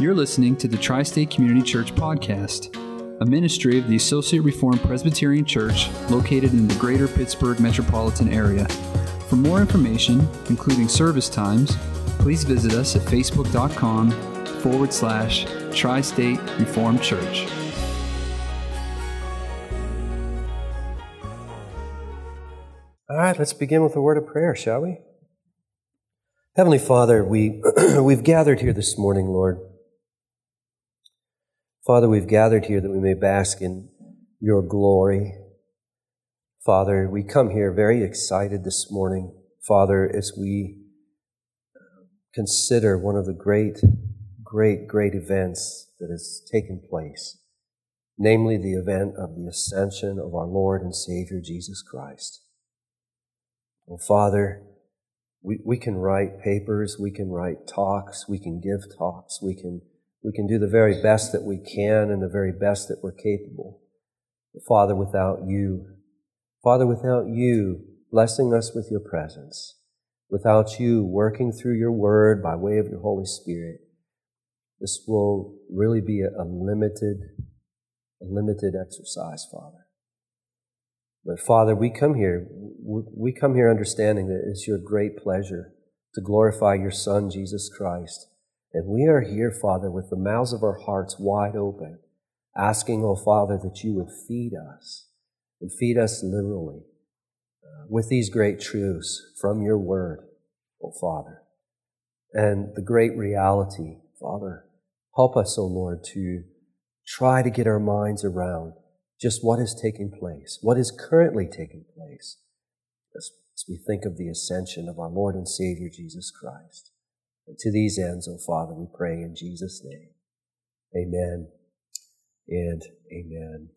You're listening to the Tri State Community Church Podcast, a ministry of the Associate Reformed Presbyterian Church located in the greater Pittsburgh metropolitan area. For more information, including service times, please visit us at facebook.com forward slash Tri State Reformed Church. All right, let's begin with a word of prayer, shall we? Heavenly Father, we, we've gathered here this morning, Lord. Father, we've gathered here that we may bask in your glory. Father, we come here very excited this morning, Father, as we consider one of the great, great, great events that has taken place, namely the event of the ascension of our Lord and Savior Jesus Christ. Oh, Father, we, we can write papers, we can write talks, we can give talks, we can, we can do the very best that we can and the very best that we're capable. But Father, without you, Father, without you blessing us with your presence, without you working through your word by way of your Holy Spirit, this will really be a, limited, a limited exercise, Father. But Father, we come here, we come here understanding that it's your great pleasure to glorify your Son, Jesus Christ. And we are here, Father, with the mouths of our hearts wide open, asking, oh Father, that you would feed us and feed us literally uh, with these great truths from your word, oh Father. And the great reality, Father, help us, oh Lord, to try to get our minds around just what is taking place, what is currently taking place, as, as we think of the ascension of our Lord and Savior Jesus Christ. And to these ends, O oh Father, we pray in Jesus' name. Amen and amen.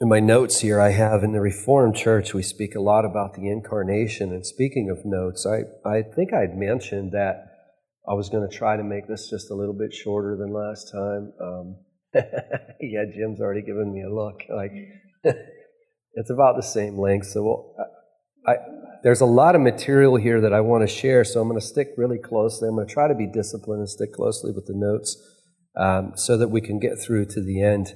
In my notes here, I have in the Reformed Church, we speak a lot about the incarnation. And speaking of notes, I, I think I'd mentioned that I was going to try to make this just a little bit shorter than last time. Um, yeah, Jim's already given me a look. Like, it's about the same length. So we'll, I, there's a lot of material here that I want to share, so I'm going to stick really closely. I'm going to try to be disciplined and stick closely with the notes um, so that we can get through to the end.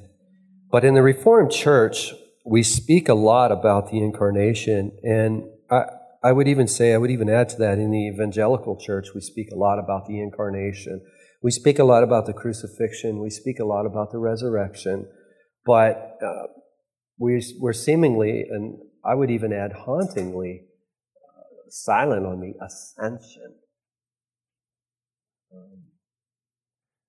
But in the Reformed Church, we speak a lot about the incarnation, and I, I would even say, I would even add to that, in the evangelical church, we speak a lot about the incarnation. We speak a lot about the crucifixion. We speak a lot about the resurrection. But uh, we, we're seemingly, and I would even add hauntingly, uh, silent on the ascension. Um,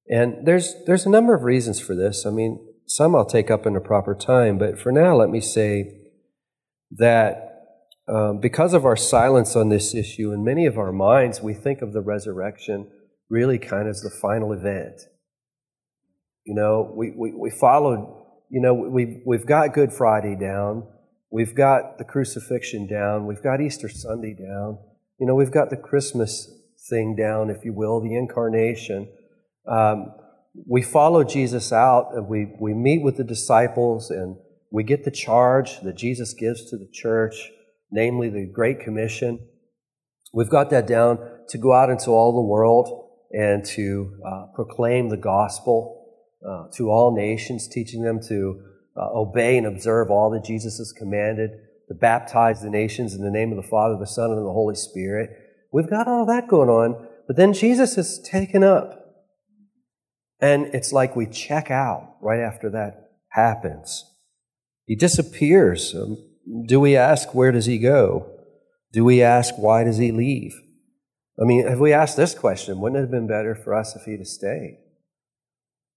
and there's, there's a number of reasons for this. I mean, some I'll take up in a proper time, but for now, let me say that um, because of our silence on this issue, in many of our minds, we think of the resurrection really kind of as the final event. You know, we, we, we followed, you know, we've, we've got Good Friday down, we've got the crucifixion down, we've got Easter Sunday down, you know, we've got the Christmas thing down, if you will, the incarnation. Um, we follow Jesus out and we, we meet with the disciples and we get the charge that Jesus gives to the church, namely the Great Commission. We've got that down to go out into all the world and to uh, proclaim the gospel uh, to all nations, teaching them to uh, obey and observe all that Jesus has commanded, to baptize the nations in the name of the Father, the Son, and the Holy Spirit. We've got all that going on, but then Jesus is taken up. And it's like we check out right after that happens. He disappears. Um, do we ask, where does he go? Do we ask, why does he leave? I mean, if we asked this question, wouldn't it have been better for us if he'd have stayed?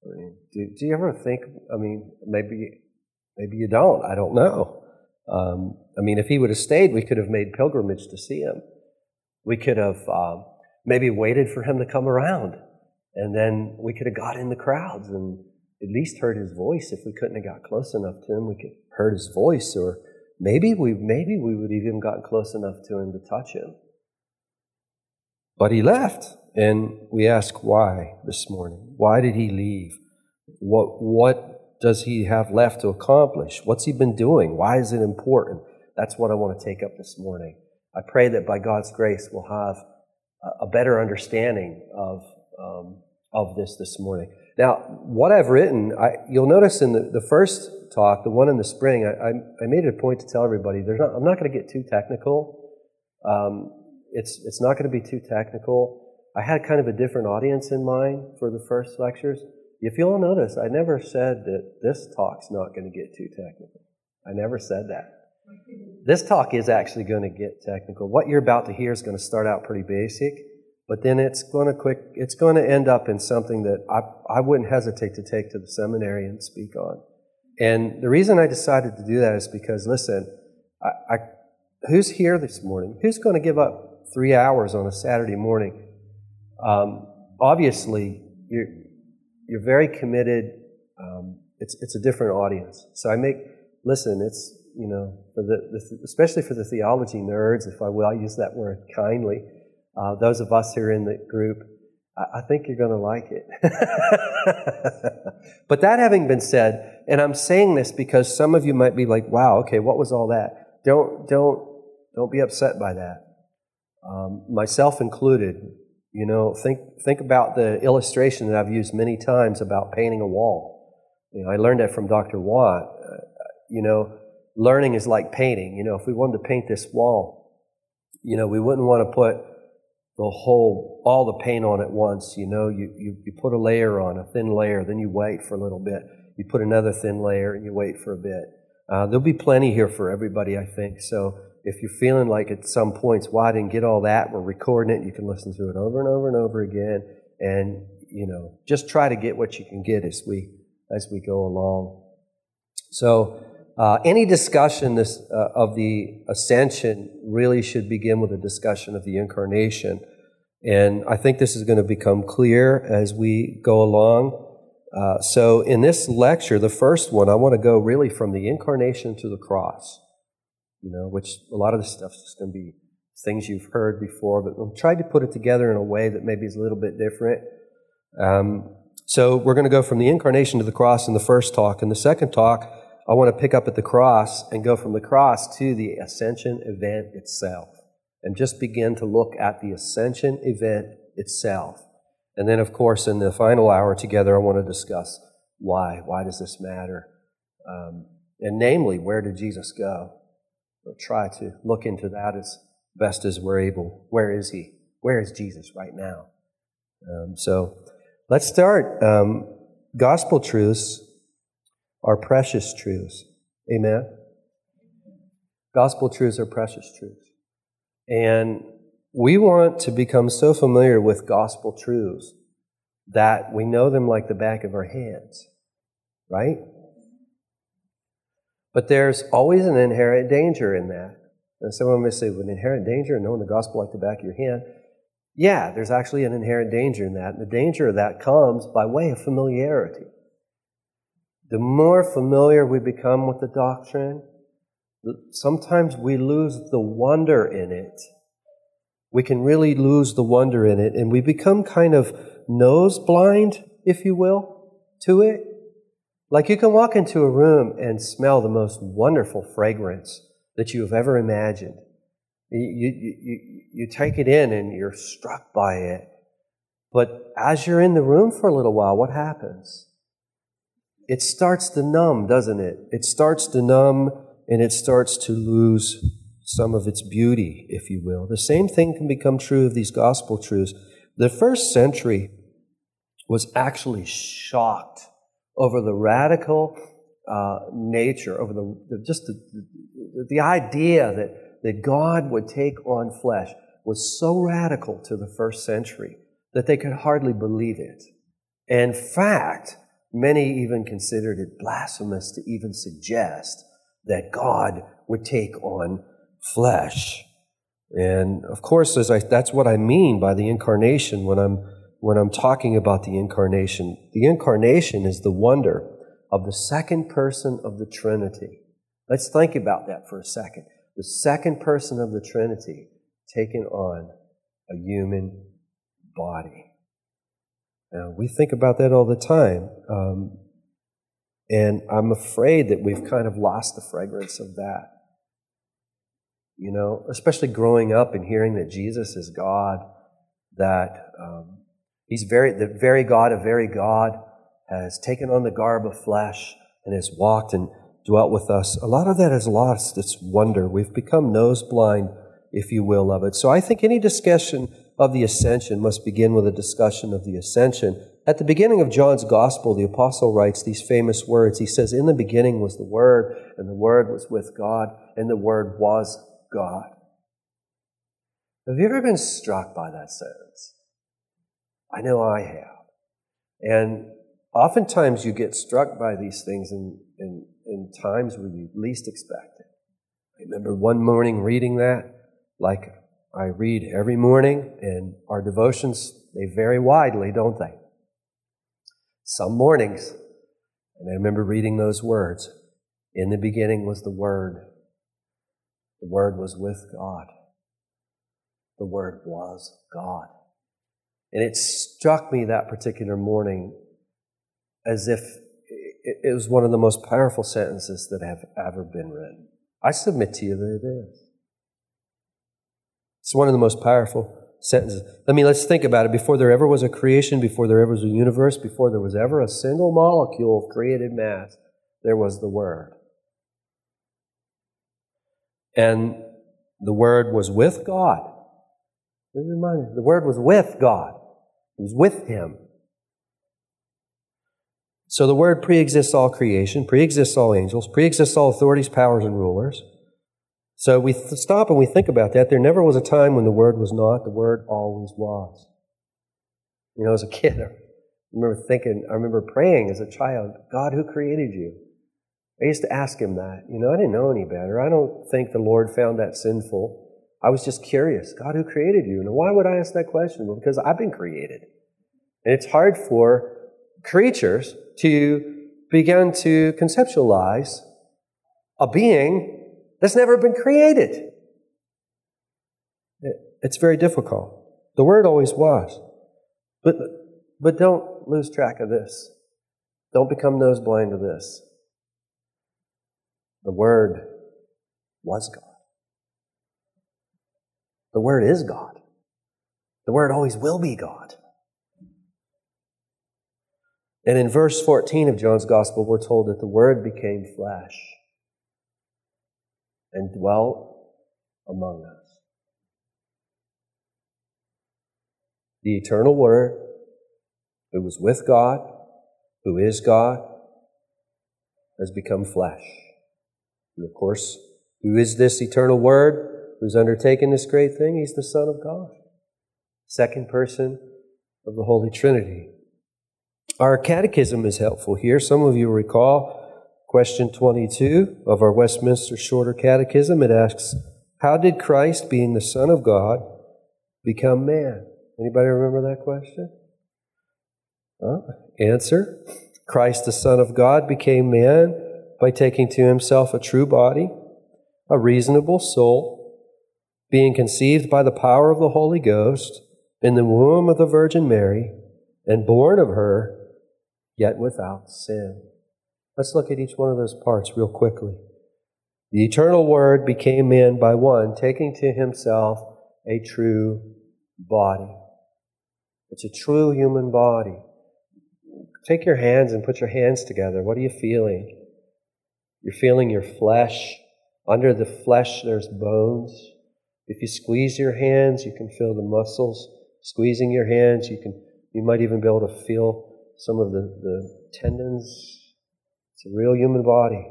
I mean, do, do you ever think, I mean, maybe, maybe you don't, I don't know. Um, I mean, if he would have stayed, we could have made pilgrimage to see him. We could have um, maybe waited for him to come around, and then we could have got in the crowds and at least heard his voice. If we couldn't have got close enough to him, we could heard his voice, or maybe we maybe we would have even gotten close enough to him to touch him. But he left. And we ask why this morning. Why did he leave? What, what does he have left to accomplish? What's he been doing? Why is it important? That's what I want to take up this morning. I pray that by God's grace we'll have a better understanding of, um, of this this morning. Now, what I've written, I, you'll notice in the, the first talk, the one in the spring, I, I, I made it a point to tell everybody there's not, I'm not going to get too technical. Um, it's, it's not going to be too technical. I had kind of a different audience in mind for the first lectures. If you'll notice, I never said that this talk's not going to get too technical. I never said that. This talk is actually going to get technical. What you're about to hear is going to start out pretty basic, but then it's going to quick. It's going to end up in something that I, I wouldn't hesitate to take to the seminary and speak on. And the reason I decided to do that is because, listen, I, I who's here this morning? Who's going to give up three hours on a Saturday morning? Um, obviously, you're you're very committed. Um, it's it's a different audience. So I make listen. It's you know for the, the especially for the theology nerds, if I will, I use that word kindly. Uh, those of us here in the group, I, I think you're going to like it. but that having been said, and I'm saying this because some of you might be like, "Wow, okay, what was all that?" Don't don't don't be upset by that. Um, myself included. You know, think think about the illustration that I've used many times about painting a wall. You know, I learned that from Dr. Watt. Uh, you know, learning is like painting. You know, if we wanted to paint this wall, you know, we wouldn't want to put the whole, all the paint on at once. You know, you, you, you put a layer on, a thin layer, then you wait for a little bit. You put another thin layer and you wait for a bit. Uh, there'll be plenty here for everybody, I think. So if you're feeling like at some points, why didn't get all that, we're recording it. You can listen to it over and over and over again, and you know, just try to get what you can get as we as we go along. So, uh, any discussion this, uh, of the ascension really should begin with a discussion of the incarnation, and I think this is going to become clear as we go along. Uh, so, in this lecture, the first one, I want to go really from the incarnation to the cross you know, which a lot of this stuff is going to be things you've heard before, but I'm trying to put it together in a way that maybe is a little bit different. Um, so we're going to go from the incarnation to the cross in the first talk. In the second talk, I want to pick up at the cross and go from the cross to the ascension event itself and just begin to look at the ascension event itself. And then, of course, in the final hour together, I want to discuss why. Why does this matter? Um, and namely, where did Jesus go? We'll try to look into that as best as we're able. Where is He? Where is Jesus right now? Um, so let's start. Um, gospel truths are precious truths. Amen? Gospel truths are precious truths. And we want to become so familiar with gospel truths that we know them like the back of our hands, right? But there's always an inherent danger in that. And someone may say, an inherent danger in knowing the gospel like the back of your hand. Yeah, there's actually an inherent danger in that. And the danger of that comes by way of familiarity. The more familiar we become with the doctrine, sometimes we lose the wonder in it. We can really lose the wonder in it, and we become kind of nose blind, if you will, to it. Like you can walk into a room and smell the most wonderful fragrance that you have ever imagined. You, you, you, you take it in and you're struck by it. But as you're in the room for a little while, what happens? It starts to numb, doesn't it? It starts to numb and it starts to lose some of its beauty, if you will. The same thing can become true of these gospel truths. The first century was actually shocked over the radical uh, nature, over the, the just the, the, the idea that, that God would take on flesh was so radical to the first century that they could hardly believe it. In fact, many even considered it blasphemous to even suggest that God would take on flesh. And of course, as I, that's what I mean by the incarnation when I'm when I'm talking about the incarnation. The incarnation is the wonder of the second person of the Trinity. Let's think about that for a second. The second person of the Trinity taking on a human body. Now, we think about that all the time. Um, and I'm afraid that we've kind of lost the fragrance of that. You know, especially growing up and hearing that Jesus is God that um, He's very, the very God of very God has taken on the garb of flesh and has walked and dwelt with us. A lot of that has lost its wonder. We've become nose blind, if you will, of it. So I think any discussion of the ascension must begin with a discussion of the ascension. At the beginning of John's gospel, the apostle writes these famous words. He says, In the beginning was the Word, and the Word was with God, and the Word was God. Have you ever been struck by that sentence? I know I have. And oftentimes you get struck by these things in, in, in times where you least expect it. I remember one morning reading that, like I read every morning, and our devotions, they vary widely, don't they? Some mornings, and I remember reading those words In the beginning was the Word, the Word was with God, the Word was God. And it struck me that particular morning as if it was one of the most powerful sentences that have ever been written. I submit to you that it is. It's one of the most powerful sentences. I mean, let's think about it. Before there ever was a creation, before there ever was a universe, before there was ever a single molecule of created mass, there was the Word. And the Word was with God. The Word was with God. It was with him. So the Word pre-exists all creation, pre-exists all angels, pre-exists all authorities, powers, and rulers. So we th- stop and we think about that. There never was a time when the Word was not. The Word always was. You know, as a kid, I remember thinking, I remember praying as a child, God, who created you? I used to ask him that. You know, I didn't know any better. I don't think the Lord found that sinful. I was just curious. God, who created you? And why would I ask that question? Well, because I've been created. And it's hard for creatures to begin to conceptualize a being that's never been created. It's very difficult. The word always was. But, but don't lose track of this. Don't become nose blind to this. The word was God. The Word is God. The Word always will be God. And in verse 14 of John's Gospel, we're told that the Word became flesh and dwelt among us. The eternal Word, who was with God, who is God, has become flesh. And of course, who is this eternal Word? Who's undertaken this great thing, he's the Son of God, second person of the Holy Trinity. Our catechism is helpful here. Some of you recall question 22 of our Westminster Shorter Catechism. It asks, How did Christ, being the Son of God, become man? Anybody remember that question? Huh? Answer Christ, the Son of God, became man by taking to himself a true body, a reasonable soul, being conceived by the power of the Holy Ghost in the womb of the Virgin Mary, and born of her, yet without sin. Let's look at each one of those parts real quickly. The eternal Word became man by one, taking to himself a true body. It's a true human body. Take your hands and put your hands together. What are you feeling? You're feeling your flesh. Under the flesh, there's bones. If you squeeze your hands, you can feel the muscles squeezing your hands. You can, you might even be able to feel some of the, the tendons. It's a real human body.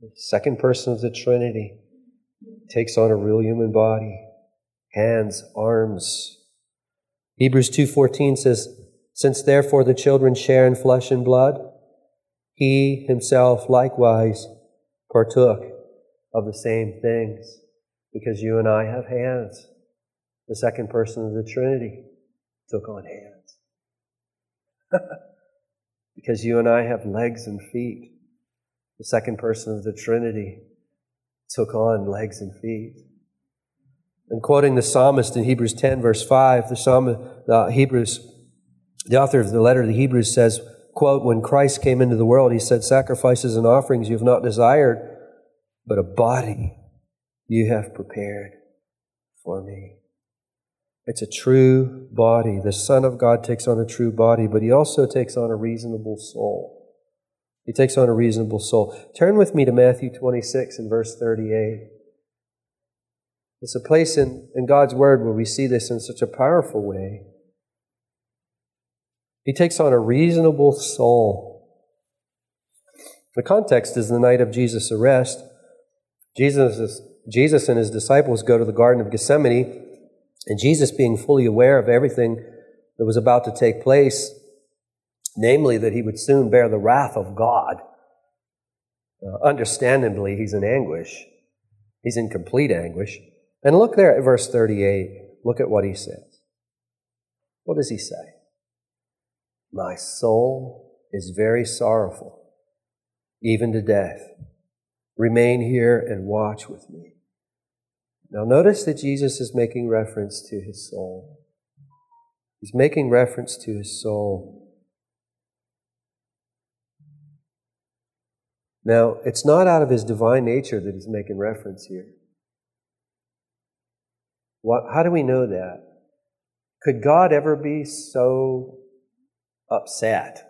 The second person of the Trinity takes on a real human body. Hands, arms. Hebrews 2.14 says, Since therefore the children share in flesh and blood, he himself likewise partook of the same things because you and I have hands. The second person of the Trinity took on hands. because you and I have legs and feet. The second person of the Trinity took on legs and feet. And quoting the psalmist in Hebrews 10, verse 5, the psalmist, the Hebrews, the author of the letter to the Hebrews says, quote, when Christ came into the world, he said, sacrifices and offerings you have not desired, but a body you have prepared for me. It's a true body. The Son of God takes on a true body, but he also takes on a reasonable soul. He takes on a reasonable soul. Turn with me to Matthew 26 and verse 38. It's a place in, in God's Word where we see this in such a powerful way. He takes on a reasonable soul. The context is the night of Jesus' arrest. Jesus, is, Jesus and his disciples go to the Garden of Gethsemane, and Jesus, being fully aware of everything that was about to take place, namely that he would soon bear the wrath of God, uh, understandably, he's in anguish. He's in complete anguish. And look there at verse 38. Look at what he says. What does he say? My soul is very sorrowful even to death. Remain here and watch with me. Now, notice that Jesus is making reference to his soul. He's making reference to his soul. Now, it's not out of his divine nature that he's making reference here. What, how do we know that? Could God ever be so upset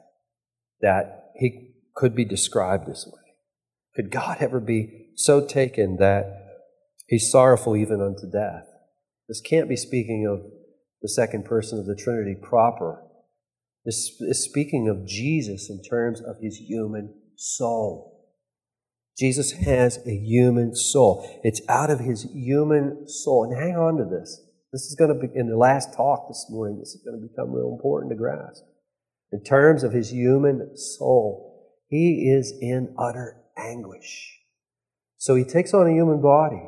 that he could be described this way? Could God ever be so taken that he's sorrowful even unto death? This can't be speaking of the second person of the Trinity proper. This is speaking of Jesus in terms of his human soul. Jesus has a human soul. It's out of his human soul. And hang on to this. This is going to be, in the last talk this morning, this is going to become real important to grasp. In terms of his human soul, he is in utter anguish. So he takes on a human body.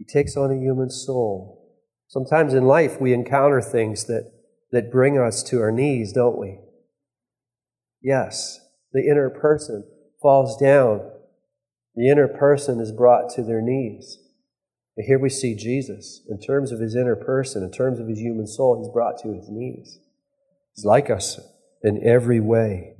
He takes on a human soul. Sometimes in life we encounter things that, that bring us to our knees, don't we? Yes, the inner person falls down. The inner person is brought to their knees. But here we see Jesus. In terms of his inner person, in terms of his human soul, he's brought to his knees. He's like us in every way.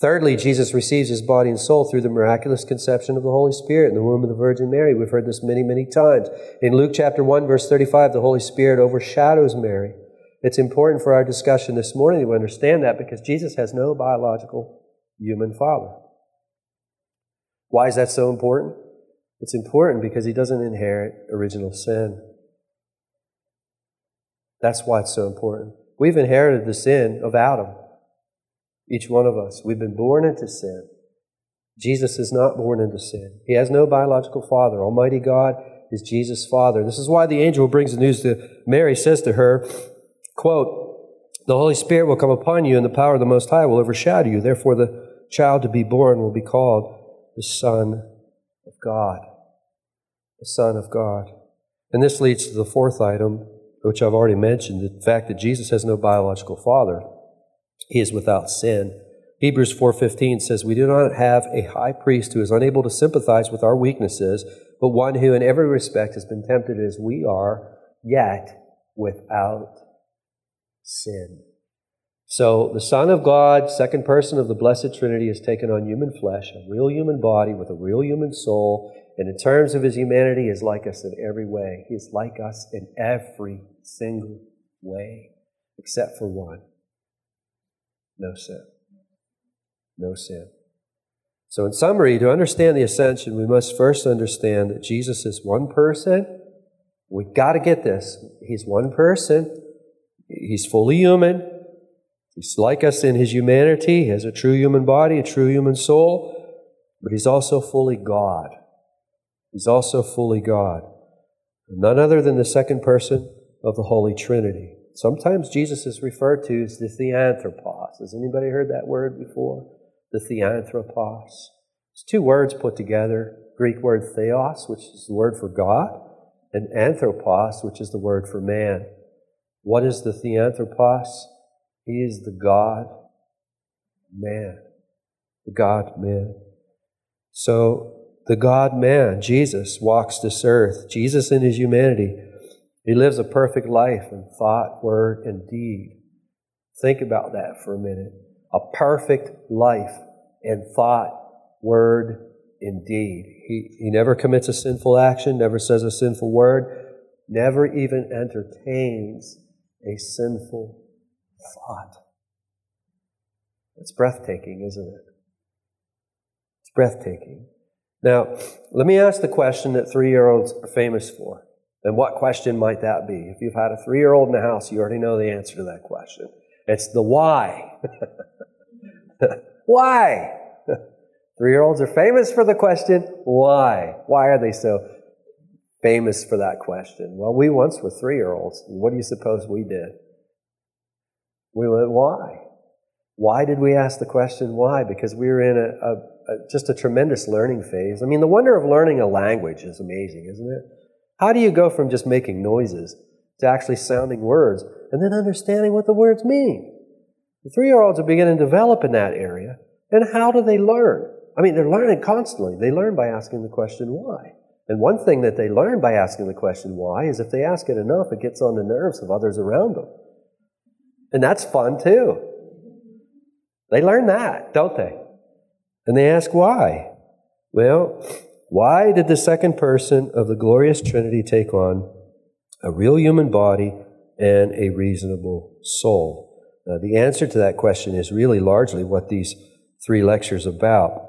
Thirdly, Jesus receives his body and soul through the miraculous conception of the Holy Spirit in the womb of the Virgin Mary. We've heard this many, many times. In Luke chapter 1, verse 35, the Holy Spirit overshadows Mary. It's important for our discussion this morning to understand that because Jesus has no biological human father. Why is that so important? It's important because he doesn't inherit original sin. That's why it's so important. We've inherited the sin of Adam. Each one of us. We've been born into sin. Jesus is not born into sin. He has no biological father. Almighty God is Jesus' father. This is why the angel brings the news to Mary says to her, quote, the Holy Spirit will come upon you and the power of the Most High will overshadow you. Therefore, the child to be born will be called the Son of God. The Son of God. And this leads to the fourth item, which I've already mentioned, the fact that Jesus has no biological father he is without sin. Hebrews 4:15 says, "We do not have a high priest who is unable to sympathize with our weaknesses, but one who in every respect has been tempted as we are, yet without sin." So, the Son of God, second person of the Blessed Trinity, has taken on human flesh, a real human body with a real human soul, and in terms of his humanity, is like us in every way. He is like us in every single way, except for one no sin. No sin. So, in summary, to understand the ascension, we must first understand that Jesus is one person. We've got to get this. He's one person. He's fully human. He's like us in his humanity. He has a true human body, a true human soul, but he's also fully God. He's also fully God. None other than the second person of the Holy Trinity. Sometimes Jesus is referred to as the theanthropos. Has anybody heard that word before? The theanthropos. It's two words put together Greek word theos, which is the word for God, and anthropos, which is the word for man. What is the theanthropos? He is the God man. The God man. So, the God man, Jesus, walks this earth. Jesus in his humanity he lives a perfect life in thought, word, and deed. Think about that for a minute. A perfect life in thought, word, and deed. He, he never commits a sinful action, never says a sinful word. never even entertains a sinful thought. It's breathtaking, isn't it? It's breathtaking. Now, let me ask the question that three year olds are famous for. And what question might that be? If you've had a three year old in the house, you already know the answer to that question. It's the why. why? Three year olds are famous for the question, why? Why are they so famous for that question? Well, we once were three year olds. What do you suppose we did? We went, why? Why did we ask the question why? Because we were in a, a, a, just a tremendous learning phase. I mean, the wonder of learning a language is amazing, isn't it? How do you go from just making noises to actually sounding words and then understanding what the words mean? The three year olds are beginning to develop in that area. And how do they learn? I mean, they're learning constantly. They learn by asking the question why. And one thing that they learn by asking the question why is if they ask it enough, it gets on the nerves of others around them. And that's fun too. They learn that, don't they? And they ask why. Well, why did the second person of the glorious Trinity take on a real human body and a reasonable soul? Now, the answer to that question is really largely what these three lectures about.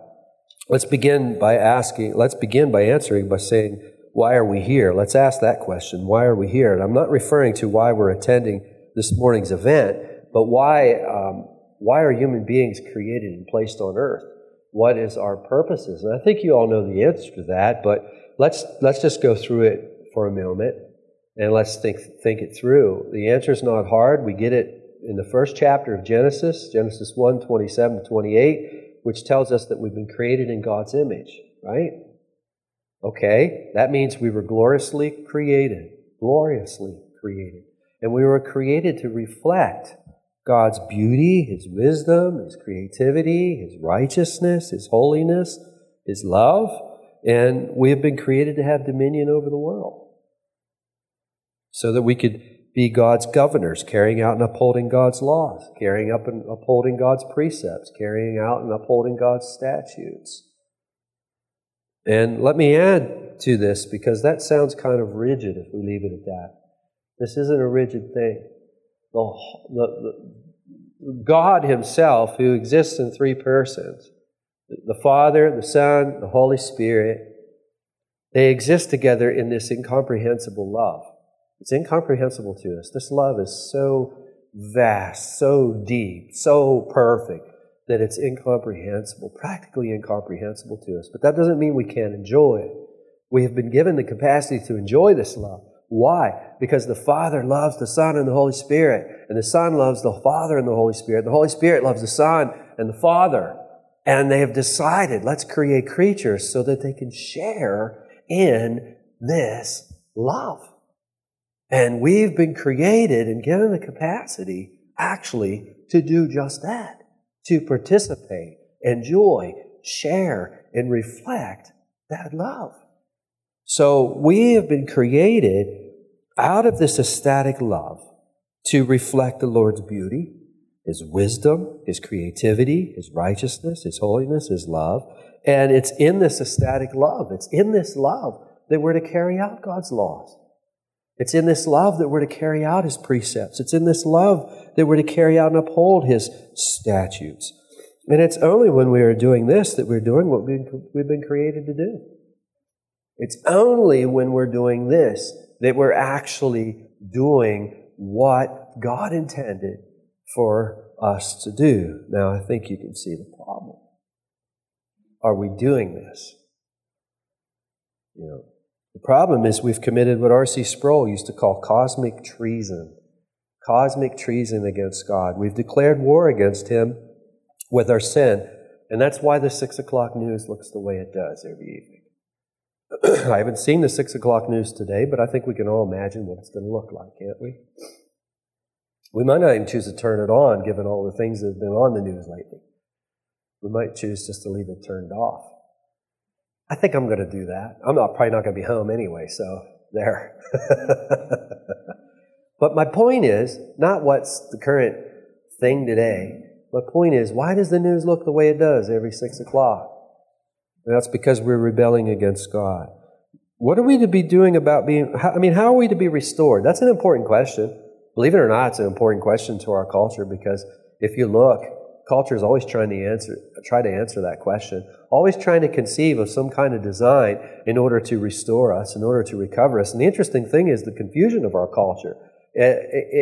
Let's begin by asking, let's begin by answering by saying, why are we here? Let's ask that question. Why are we here? And I'm not referring to why we're attending this morning's event, but why, um, why are human beings created and placed on earth? What is our purposes? And I think you all know the answer to that, but let's, let's just go through it for a moment and let's think, think it through. The answer is not hard. We get it in the first chapter of Genesis, Genesis 1 27 to 28 which tells us that we've been created in God's image, right? Okay, that means we were gloriously created, gloriously created. And we were created to reflect God's beauty, His wisdom, His creativity, His righteousness, His holiness, His love. And we have been created to have dominion over the world so that we could be God's governors, carrying out and upholding God's laws, carrying up and upholding God's precepts, carrying out and upholding God's statutes. And let me add to this because that sounds kind of rigid if we leave it at that. This isn't a rigid thing. The, the, the God Himself, who exists in three persons, the Father, the Son, the Holy Spirit, they exist together in this incomprehensible love. It's incomprehensible to us. This love is so vast, so deep, so perfect that it's incomprehensible, practically incomprehensible to us. But that doesn't mean we can't enjoy it. We have been given the capacity to enjoy this love. Why? Because the Father loves the Son and the Holy Spirit, and the Son loves the Father and the Holy Spirit. The Holy Spirit loves the Son and the Father. And they have decided, let's create creatures so that they can share in this love. And we've been created and given the capacity actually to do just that to participate, enjoy, share, and reflect that love. So we have been created out of this ecstatic love to reflect the Lord's beauty, His wisdom, His creativity, His righteousness, His holiness, His love. And it's in this ecstatic love, it's in this love that we're to carry out God's laws. It's in this love that we're to carry out his precepts. It's in this love that we're to carry out and uphold his statutes. And it's only when we are doing this that we're doing what we've been created to do. It's only when we're doing this that we're actually doing what God intended for us to do. Now, I think you can see the problem. Are we doing this? You know, the problem is we've committed what R.C. Sproul used to call cosmic treason. Cosmic treason against God. We've declared war against Him with our sin. And that's why the six o'clock news looks the way it does every evening. I haven't seen the six o'clock news today, but I think we can all imagine what it's going to look like, can't we? We might not even choose to turn it on given all the things that have been on the news lately. We might choose just to leave it turned off. I think I'm going to do that. I'm not, probably not going to be home anyway, so there. but my point is not what's the current thing today. My point is, why does the news look the way it does every six o'clock? That's because we're rebelling against God. what are we to be doing about being, I mean, how are we to be restored? That's an important question. Believe it or not, it's an important question to our culture because if you look, culture is always trying to answer, try to answer that question, always trying to conceive of some kind of design in order to restore us, in order to recover us. And the interesting thing is the confusion of our culture. Uh,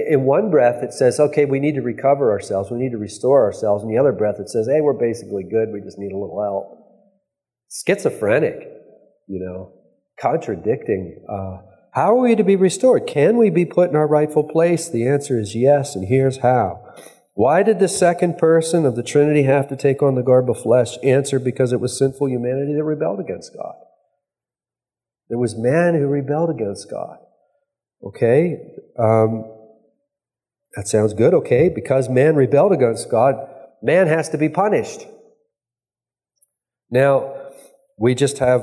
in one breath, it says, okay, we need to recover ourselves, we need to restore ourselves. In the other breath, it says, hey, we're basically good, we just need a little help. Schizophrenic, you know contradicting. Uh, how are we to be restored? Can we be put in our rightful place? The answer is yes, and here's how. Why did the second person of the Trinity have to take on the garb of flesh? Answer because it was sinful humanity that rebelled against God. There was man who rebelled against God. Okay? Um, that sounds good, okay? Because man rebelled against God, man has to be punished. Now, we just have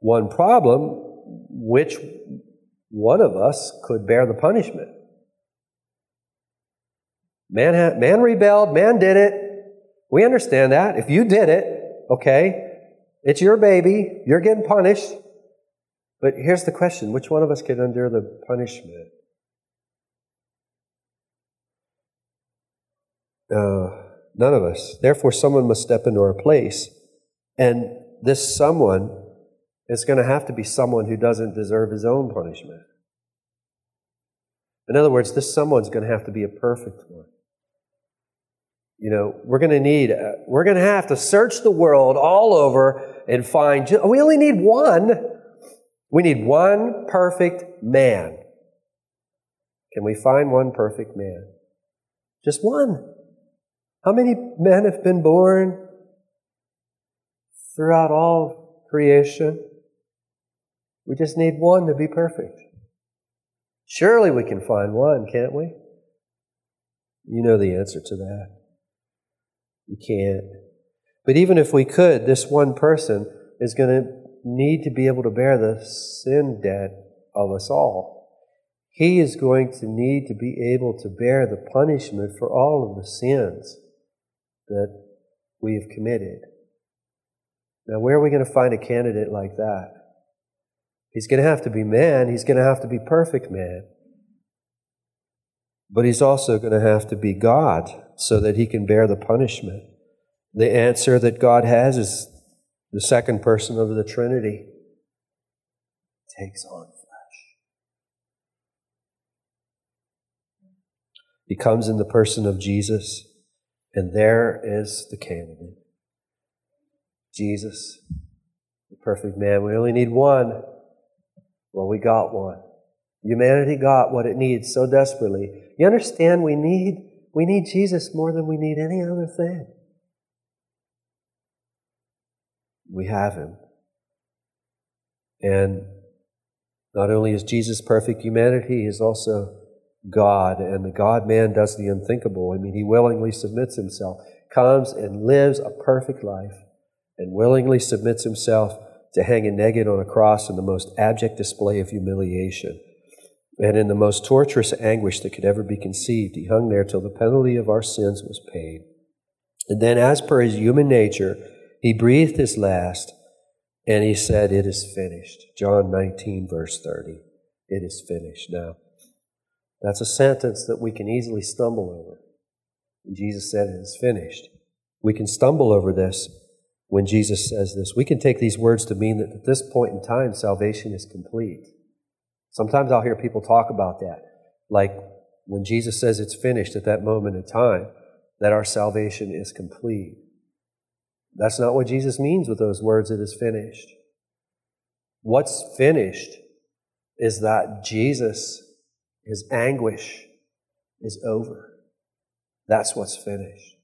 one problem which one of us could bear the punishment? Man, ha- man rebelled, man did it. We understand that. If you did it, okay, it's your baby, you're getting punished. But here's the question which one of us can endure the punishment? Uh, none of us. Therefore, someone must step into our place. And this someone is going to have to be someone who doesn't deserve his own punishment. In other words, this someone's going to have to be a perfect one. You know, we're going to need, uh, we're going to have to search the world all over and find, we only need one. We need one perfect man. Can we find one perfect man? Just one. How many men have been born throughout all creation? We just need one to be perfect. Surely we can find one, can't we? You know the answer to that. You can't. But even if we could, this one person is going to need to be able to bear the sin debt of us all. He is going to need to be able to bear the punishment for all of the sins that we have committed. Now, where are we going to find a candidate like that? He's going to have to be man, he's going to have to be perfect man. But he's also going to have to be God so that he can bear the punishment. The answer that God has is the second person of the Trinity takes on flesh. He comes in the person of Jesus, and there is the candidate Jesus, the perfect man. We only need one. Well, we got one. Humanity got what it needs so desperately. You understand we need we need Jesus more than we need any other thing. We have him. And not only is Jesus perfect humanity, he is also God, and the God man does the unthinkable. I mean, he willingly submits himself, comes and lives a perfect life, and willingly submits himself to hanging naked on a cross in the most abject display of humiliation. And in the most torturous anguish that could ever be conceived, he hung there till the penalty of our sins was paid. And then, as per his human nature, he breathed his last and he said, It is finished. John 19, verse 30. It is finished. Now, that's a sentence that we can easily stumble over. Jesus said, It is finished. We can stumble over this when Jesus says this. We can take these words to mean that at this point in time, salvation is complete. Sometimes I'll hear people talk about that. Like when Jesus says it's finished at that moment in time, that our salvation is complete. That's not what Jesus means with those words, it is finished. What's finished is that Jesus, his anguish is over. That's what's finished.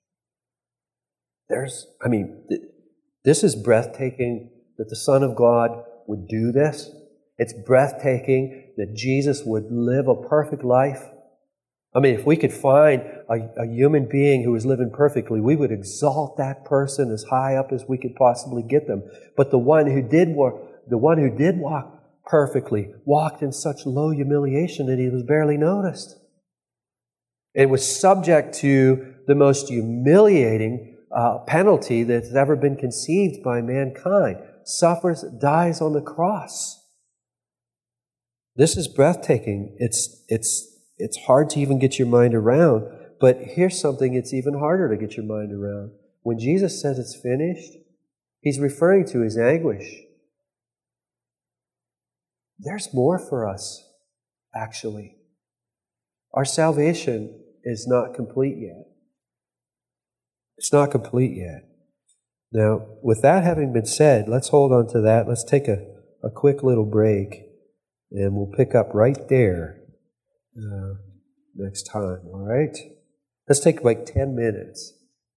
There's, I mean, this is breathtaking that the Son of God would do this. It's breathtaking that Jesus would live a perfect life. I mean, if we could find a, a, human being who was living perfectly, we would exalt that person as high up as we could possibly get them. But the one who did walk, the one who did walk perfectly walked in such low humiliation that he was barely noticed. It was subject to the most humiliating uh, penalty that's ever been conceived by mankind. Suffers, dies on the cross. This is breathtaking. It's, it's, it's hard to even get your mind around. But here's something it's even harder to get your mind around. When Jesus says it's finished, he's referring to his anguish. There's more for us, actually. Our salvation is not complete yet. It's not complete yet. Now, with that having been said, let's hold on to that. Let's take a, a quick little break, and we'll pick up right there uh, next time, all right? Let's take like 10 minutes.